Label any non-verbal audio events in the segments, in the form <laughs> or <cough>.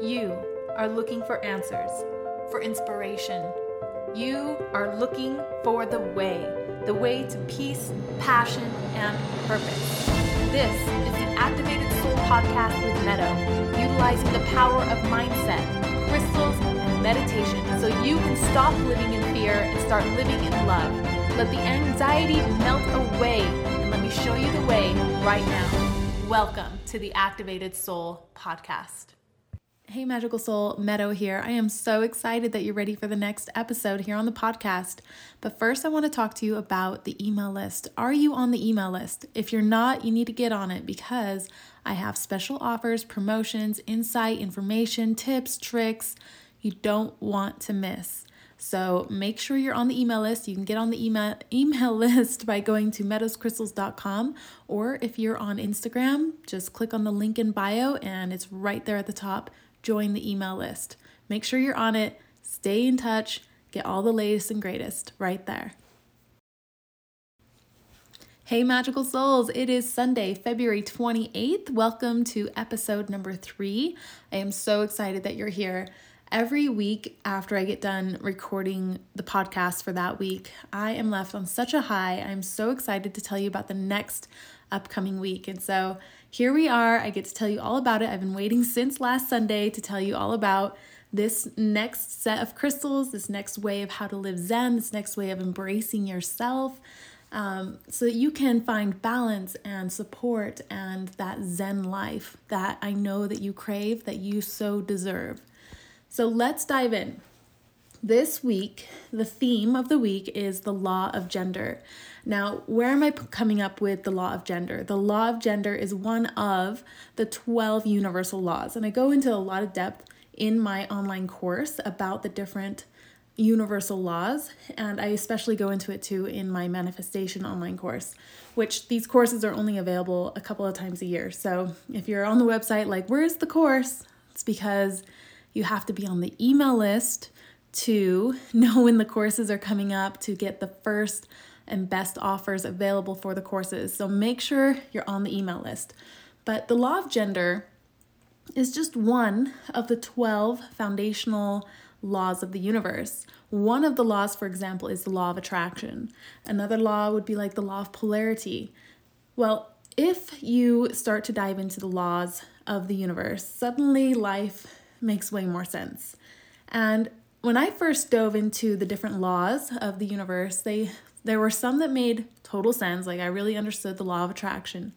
You are looking for answers, for inspiration. You are looking for the way, the way to peace, passion, and purpose. This is the Activated Soul Podcast with Meadow, utilizing the power of mindset, crystals, and meditation so you can stop living in fear and start living in love. Let the anxiety melt away and let me show you the way right now. Welcome to the Activated Soul Podcast. Hey, Magical Soul, Meadow here. I am so excited that you're ready for the next episode here on the podcast. But first, I want to talk to you about the email list. Are you on the email list? If you're not, you need to get on it because I have special offers, promotions, insight, information, tips, tricks you don't want to miss. So make sure you're on the email list. You can get on the email <laughs> email list by going to meadowscrystals.com or if you're on Instagram, just click on the link in bio and it's right there at the top join the email list. Make sure you're on it, stay in touch, get all the latest and greatest right there. Hey, magical souls, it is Sunday, February 28th. Welcome to episode number three. I am so excited that you're here. Every week after I get done recording the podcast for that week, I am left on such a high. I'm so excited to tell you about the next upcoming week. And so here we are. I get to tell you all about it. I've been waiting since last Sunday to tell you all about this next set of crystals, this next way of how to live Zen, this next way of embracing yourself. Um, so that you can find balance and support and that Zen life that I know that you crave, that you so deserve. So let's dive in. This week, the theme of the week is the law of gender. Now, where am I coming up with the law of gender? The law of gender is one of the 12 universal laws, and I go into a lot of depth in my online course about the different universal laws, and I especially go into it too in my manifestation online course, which these courses are only available a couple of times a year. So if you're on the website, like, where's the course? It's because you have to be on the email list to <laughs> know when the courses are coming up to get the first and best offers available for the courses. So make sure you're on the email list. But the law of gender is just one of the 12 foundational laws of the universe. One of the laws, for example, is the law of attraction. Another law would be like the law of polarity. Well, if you start to dive into the laws of the universe, suddenly life makes way more sense. And when I first dove into the different laws of the universe, they there were some that made total sense, like I really understood the law of attraction.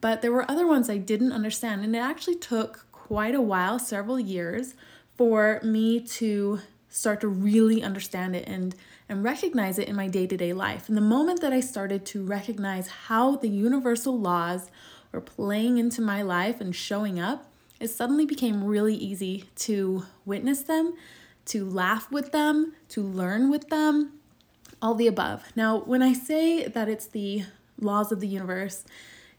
But there were other ones I didn't understand, and it actually took quite a while, several years, for me to start to really understand it and and recognize it in my day-to-day life. And the moment that I started to recognize how the universal laws were playing into my life and showing up, it suddenly became really easy to witness them to laugh with them, to learn with them, all the above. Now, when I say that it's the laws of the universe,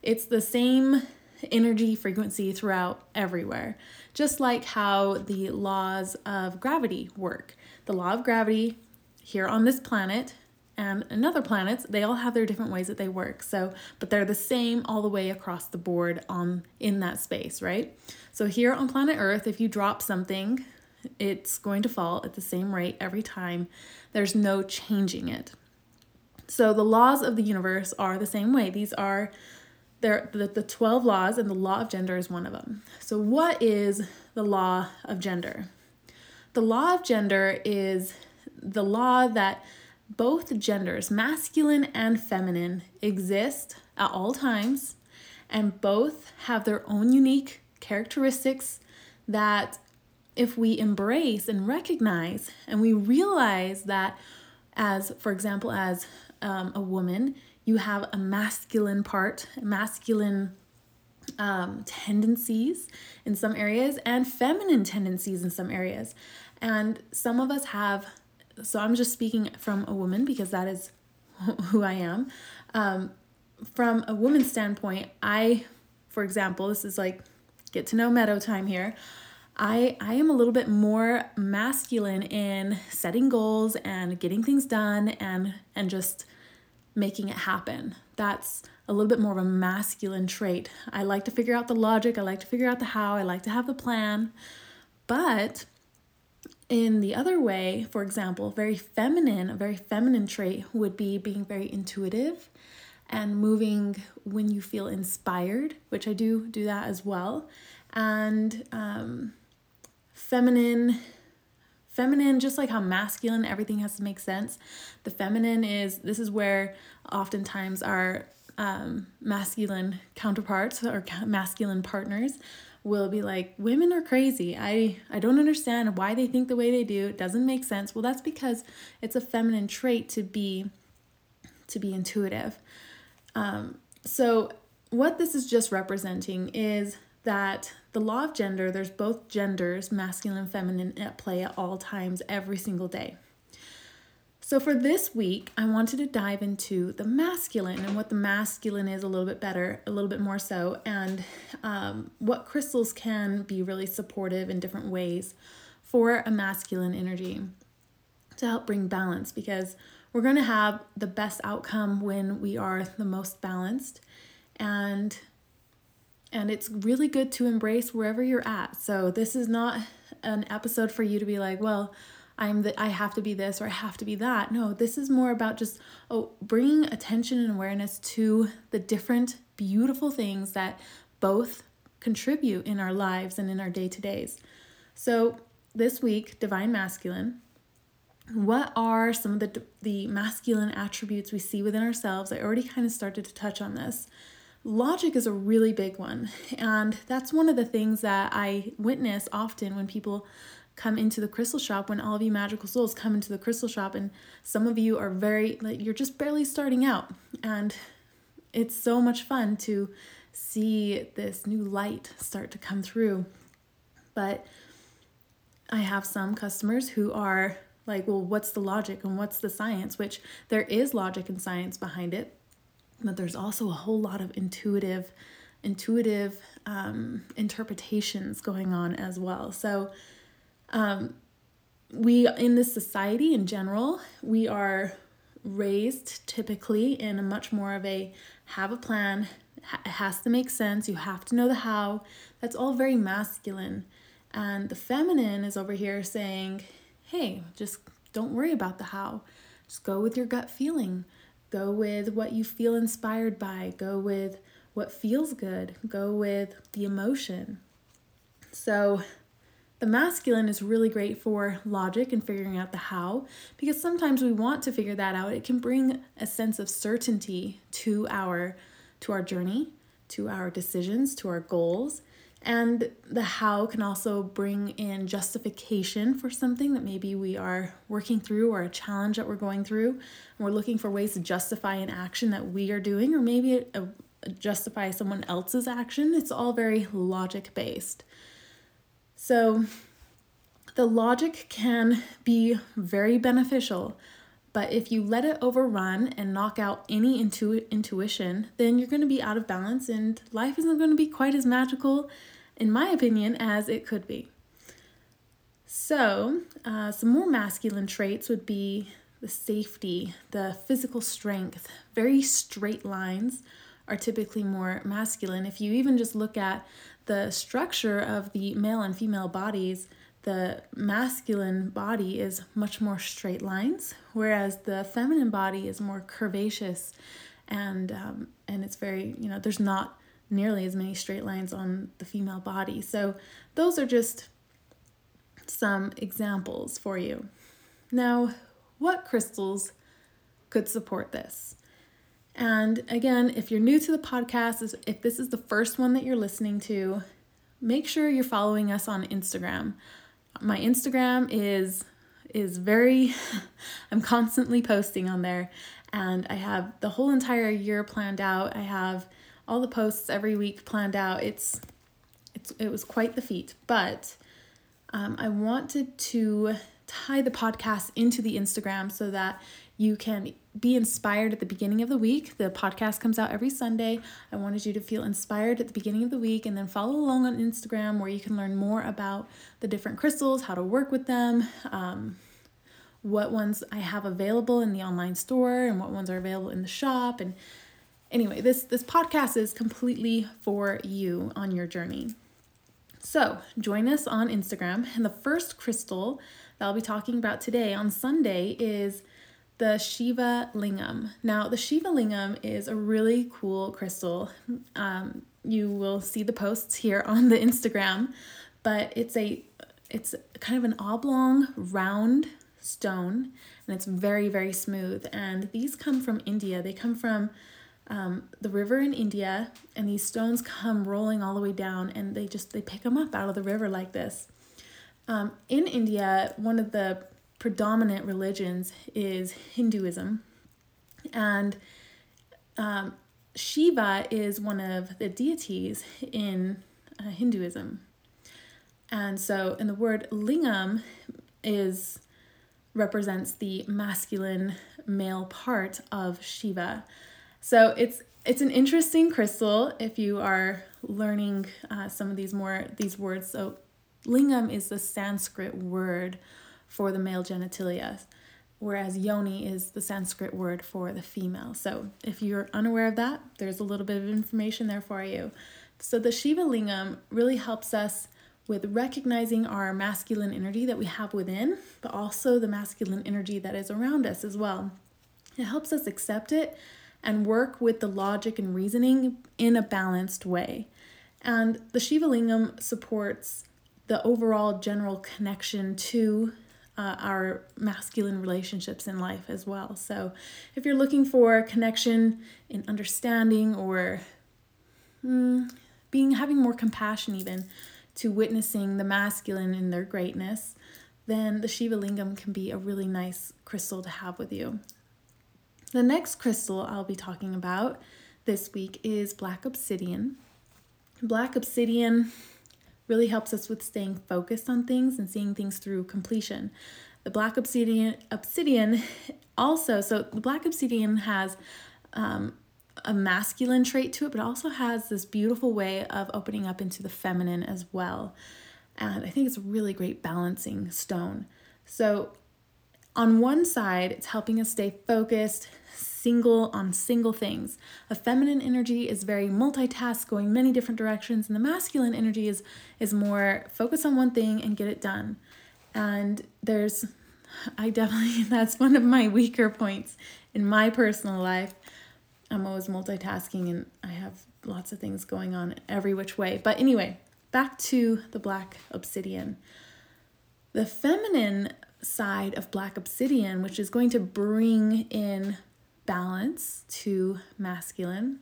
it's the same energy frequency throughout everywhere, just like how the laws of gravity work. The law of gravity here on this planet and another planets they all have their different ways that they work so but they're the same all the way across the board on in that space right so here on planet earth if you drop something it's going to fall at the same rate every time. There's no changing it. So the laws of the universe are the same way. These are there the, the 12 laws and the law of gender is one of them. So what is the law of gender? The law of gender is the law that both genders, masculine and feminine, exist at all times and both have their own unique characteristics that if we embrace and recognize and we realize that as for example as um, a woman you have a masculine part masculine um, tendencies in some areas and feminine tendencies in some areas. And some of us have so i'm just speaking from a woman because that is <laughs> who i am. Um, from a woman's standpoint i for example this is like get to know meadow time here I, I am a little bit more masculine in setting goals and getting things done and and just making it happen. That's a little bit more of a masculine trait. I like to figure out the logic, I like to figure out the how, I like to have the plan. But in the other way, for example, very feminine, a very feminine trait would be being very intuitive and moving when you feel inspired, which I do do that as well. And um, feminine, feminine, just like how masculine, everything has to make sense. The feminine is this is where oftentimes our um, masculine counterparts or masculine partners will be like women are crazy. I i don't understand why they think the way they do. It doesn't make sense. Well that's because it's a feminine trait to be to be intuitive. Um, so what this is just representing is that the law of gender there's both genders masculine and feminine at play at all times every single day. So, for this week, I wanted to dive into the masculine and what the masculine is a little bit better, a little bit more so, and um, what crystals can be really supportive in different ways for a masculine energy to help bring balance because we're going to have the best outcome when we are the most balanced and and it's really good to embrace wherever you're at so this is not an episode for you to be like well I'm that I have to be this or I have to be that. No, this is more about just oh bringing attention and awareness to the different beautiful things that both contribute in our lives and in our day-to-days. So, this week, divine masculine, what are some of the the masculine attributes we see within ourselves? I already kind of started to touch on this. Logic is a really big one, and that's one of the things that I witness often when people come into the crystal shop when all of you magical souls come into the crystal shop and some of you are very like you're just barely starting out and it's so much fun to see this new light start to come through. But i have some customers who are like well what's the logic and what's the science? Which there is logic and science behind it but there's also a whole lot of intuitive intuitive um, interpretations going on as well so um, we, in this society in general, we are raised typically in a much more of a have a plan, it has to make sense, you have to know the how. That's all very masculine. And the feminine is over here saying, hey, just don't worry about the how. Just go with your gut feeling. Go with what you feel inspired by. Go with what feels good. Go with the emotion. So, the masculine is really great for logic and figuring out the how because sometimes we want to figure that out. It can bring a sense of certainty to our to our journey, to our decisions, to our goals. And the how can also bring in justification for something that maybe we are working through or a challenge that we're going through. And we're looking for ways to justify an action that we are doing or maybe a, a, justify someone else's action. It's all very logic based. So the logic can be very beneficial, but if you let it overrun and knock out any intu- intuition, then you're going to be out of balance and life isn't going to be quite as magical, in my opinion, as it could be. So, uh, some more masculine traits would be the safety, the physical strength, very straight lines are typically more masculine. If you even just look at the structure of the male and female bodies, the masculine body is much more straight lines, whereas the feminine body is more curvaceous, and um, and it's very you know there's not nearly as many straight lines on the female body. So those are just some examples for you. Now, what crystals could support this? And again, if you're new to the podcast, if this is the first one that you're listening to, make sure you're following us on Instagram. My Instagram is is very <laughs> I'm constantly posting on there and I have the whole entire year planned out. I have all the posts every week planned out. It's it's it was quite the feat, but um, I wanted to tie the podcast into the Instagram so that you can be inspired at the beginning of the week. The podcast comes out every Sunday. I wanted you to feel inspired at the beginning of the week and then follow along on Instagram where you can learn more about the different crystals, how to work with them, um, what ones I have available in the online store, and what ones are available in the shop. And anyway, this this podcast is completely for you on your journey. So join us on Instagram. And the first crystal that I'll be talking about today on Sunday is the Shiva Lingam. Now, the Shiva Lingam is a really cool crystal. Um, you will see the posts here <laughs> on the Instagram, but it's a it's kind of an oblong round stone and it's very very smooth and these come from India. They come from um, the river in India and these stones come rolling all the way down and they just they pick them up out of the river like this. Um, in India, one of the predominant religions is Hinduism, and um, Shiva is one of the deities in uh, Hinduism. And so, and the word lingam is represents the masculine male part of Shiva. So it's it's an interesting crystal if you are learning uh, some of these more these words. So lingam is the Sanskrit word for the male genitalia, whereas yoni is the Sanskrit word for the female. So if you're unaware of that, there's a little bit of information there for you. So the Shiva Lingam really helps us with recognizing our masculine energy that we have within, but also the masculine energy that is around us as well. It helps us accept it and work with the logic and reasoning in a balanced way. And the Shiva Lingam supports the overall general connection to uh, our masculine relationships in life as well. So, if you're looking for connection in understanding or mm, being having more compassion, even to witnessing the masculine in their greatness, then the Shiva Lingam can be a really nice crystal to have with you. The next crystal I'll be talking about this week is black obsidian. Black obsidian really helps us with staying focused on things and seeing things through completion. The black obsidian obsidian also so the black obsidian has um, a masculine trait to it, but also has this beautiful way of opening up into the feminine as well. And I think it's a really great balancing stone. So on one side, it's helping us stay focused, single on single things. A feminine energy is very multitask, going many different directions, and the masculine energy is is more focus on one thing and get it done. And there's I definitely <laughs> that's one of my weaker points in my personal life. I'm always multitasking and I have lots of things going on every which way. But anyway, back to the black obsidian. The feminine side of black obsidian, which is going to bring in balance to masculine,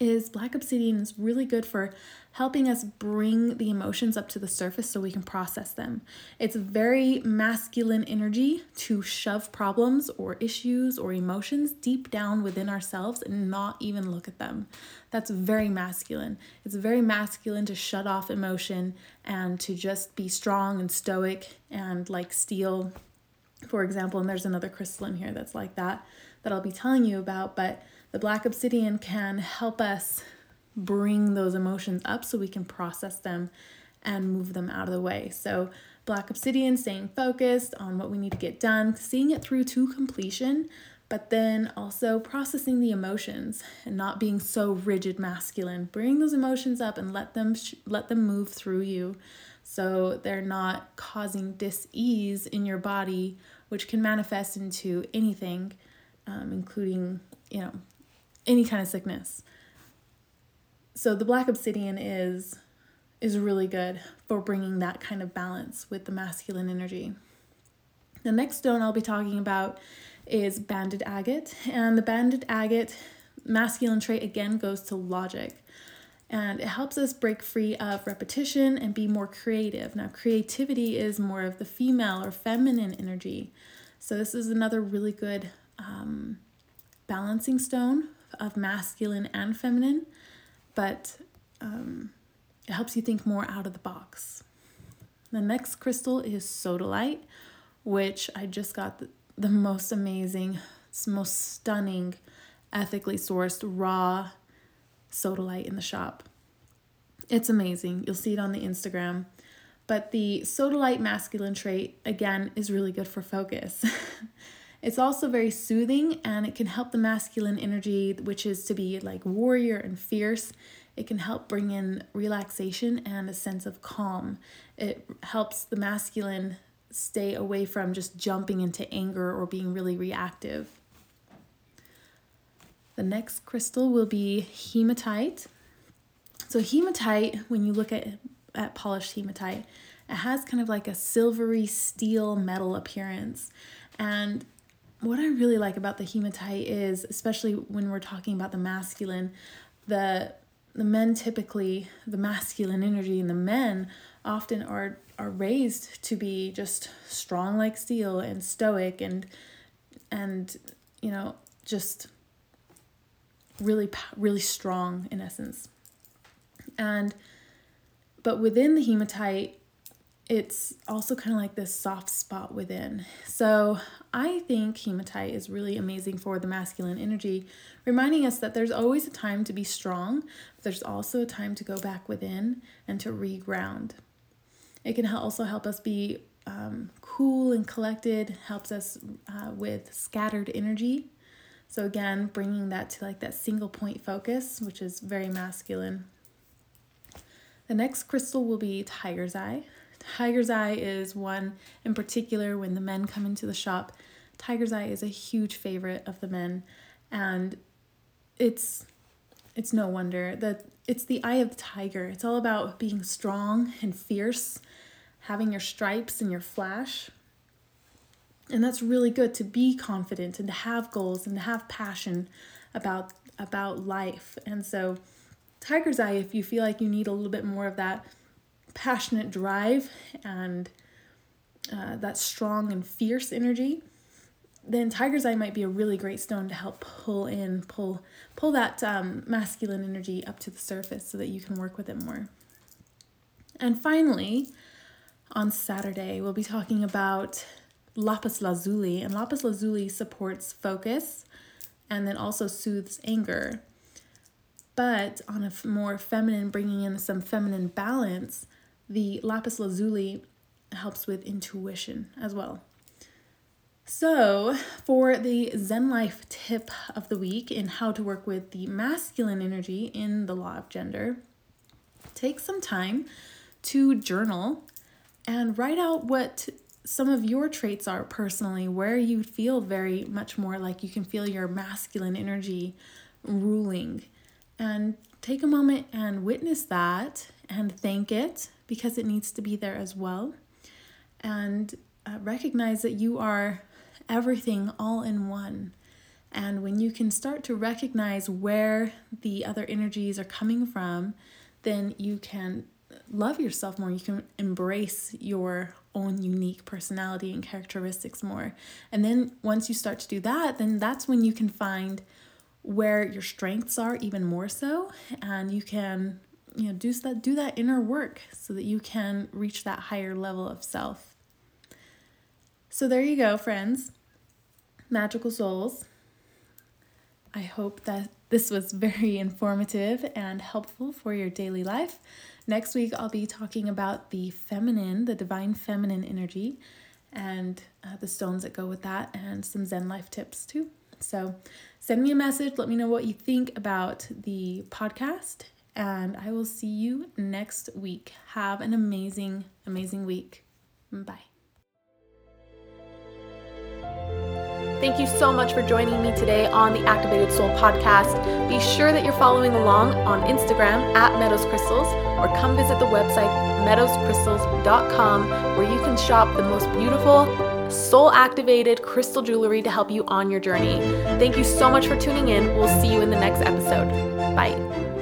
is black obsidian is really good for helping us bring the emotions up to the surface so we can process them. It's very masculine energy to shove problems or issues or emotions deep down within ourselves and not even look at them. That's very masculine. It's very masculine to shut off emotion and to just be strong and stoic and like steel, for example. And there's another crystal in here that's like that that I'll be telling you about, but the black obsidian can help us bring those emotions up so we can process them and move them out of the way. So, black obsidian, staying focused on what we need to get done, seeing it through to completion, but then also processing the emotions and not being so rigid masculine. Bring those emotions up and let them sh- let them move through you so they're not causing dis-ease in your body which can manifest into anything um, including you know any kind of sickness so the black obsidian is is really good for bringing that kind of balance with the masculine energy. The next stone I'll be talking about is banded agate, and the banded agate masculine trait again goes to logic. And it helps us break free of repetition and be more creative. Now, creativity is more of the female or feminine energy. So, this is another really good um, balancing stone of masculine and feminine but um, it helps you think more out of the box. The next crystal is sodalite, which I just got the, the most amazing, most stunning, ethically sourced raw sodalite in the shop. It's amazing. You'll see it on the Instagram. But the sodalite masculine trait, again, is really good for focus. <laughs> It's also very soothing and it can help the masculine energy, which is to be like warrior and fierce. it can help bring in relaxation and a sense of calm. It helps the masculine stay away from just jumping into anger or being really reactive. The next crystal will be hematite. So hematite, when you look at, at polished hematite, it has kind of like a silvery steel metal appearance. And what I really like about the hematite is, especially when we're talking about the masculine, the the men typically the masculine energy and the men often are are raised to be just strong like steel and stoic and and you know just really really strong in essence. And but within the hematite it's also kind of like this soft spot within. So I think hematite is really amazing for the masculine energy, reminding us that there's always a time to be strong, but there's also a time to go back within and to reground. It can also help us be um, cool and collected, helps us uh, with scattered energy. So again, bringing that to like that single point focus, which is very masculine. The next crystal will be tiger's eye. Tiger's Eye is one in particular when the men come into the shop. Tiger's Eye is a huge favorite of the men and it's it's no wonder that it's the eye of the tiger. It's all about being strong and fierce, having your stripes and your flash. And that's really good to be confident and to have goals and to have passion about about life. And so tiger's eye if you feel like you need a little bit more of that passionate drive and uh, that strong and fierce energy, then tiger's eye might be a really great stone to help pull in, pull pull that um, masculine energy up to the surface so that you can work with it more. And finally, on Saturday, we'll be talking about lapis lazuli, and lapis lazuli supports focus and then also soothes anger. But on a more feminine, bringing in some feminine balance, the lapis lazuli helps with intuition as well. So, for the Zen Life tip of the week in how to work with the masculine energy in the law of gender, take some time to journal and write out what some of your traits are personally, where you feel very much more like you can feel your masculine energy ruling. And take a moment and witness that and thank it because it needs to be there as well. And uh, recognize that you are everything all in one. And when you can start to recognize where the other energies are coming from, then you can love yourself more. You can embrace your own unique personality and characteristics more. And then once you start to do that, then that's when you can find where your strengths are even more so and you can you know do that do that inner work so that you can reach that higher level of self. So there you go friends. Magical souls. I hope that this was very <laughs> informative and helpful for your daily life. Next week i'll be talking about the feminine the divine feminine energy and uh, the stones that go with that and some zen life tips too. So send me a message. Let me know what you think about the podcast and I will see you next week. Have an amazing, amazing week. Bye. Thank you so much for joining me today on the Activated Soul podcast. Be sure that you're following along on Instagram at Meadows Crystals or come visit the website meadowscrystals.com where you can shop the most beautiful, soul activated crystal jewelry to help you on your journey. Thank you so much for tuning in. We'll see you in the next episode. Bye.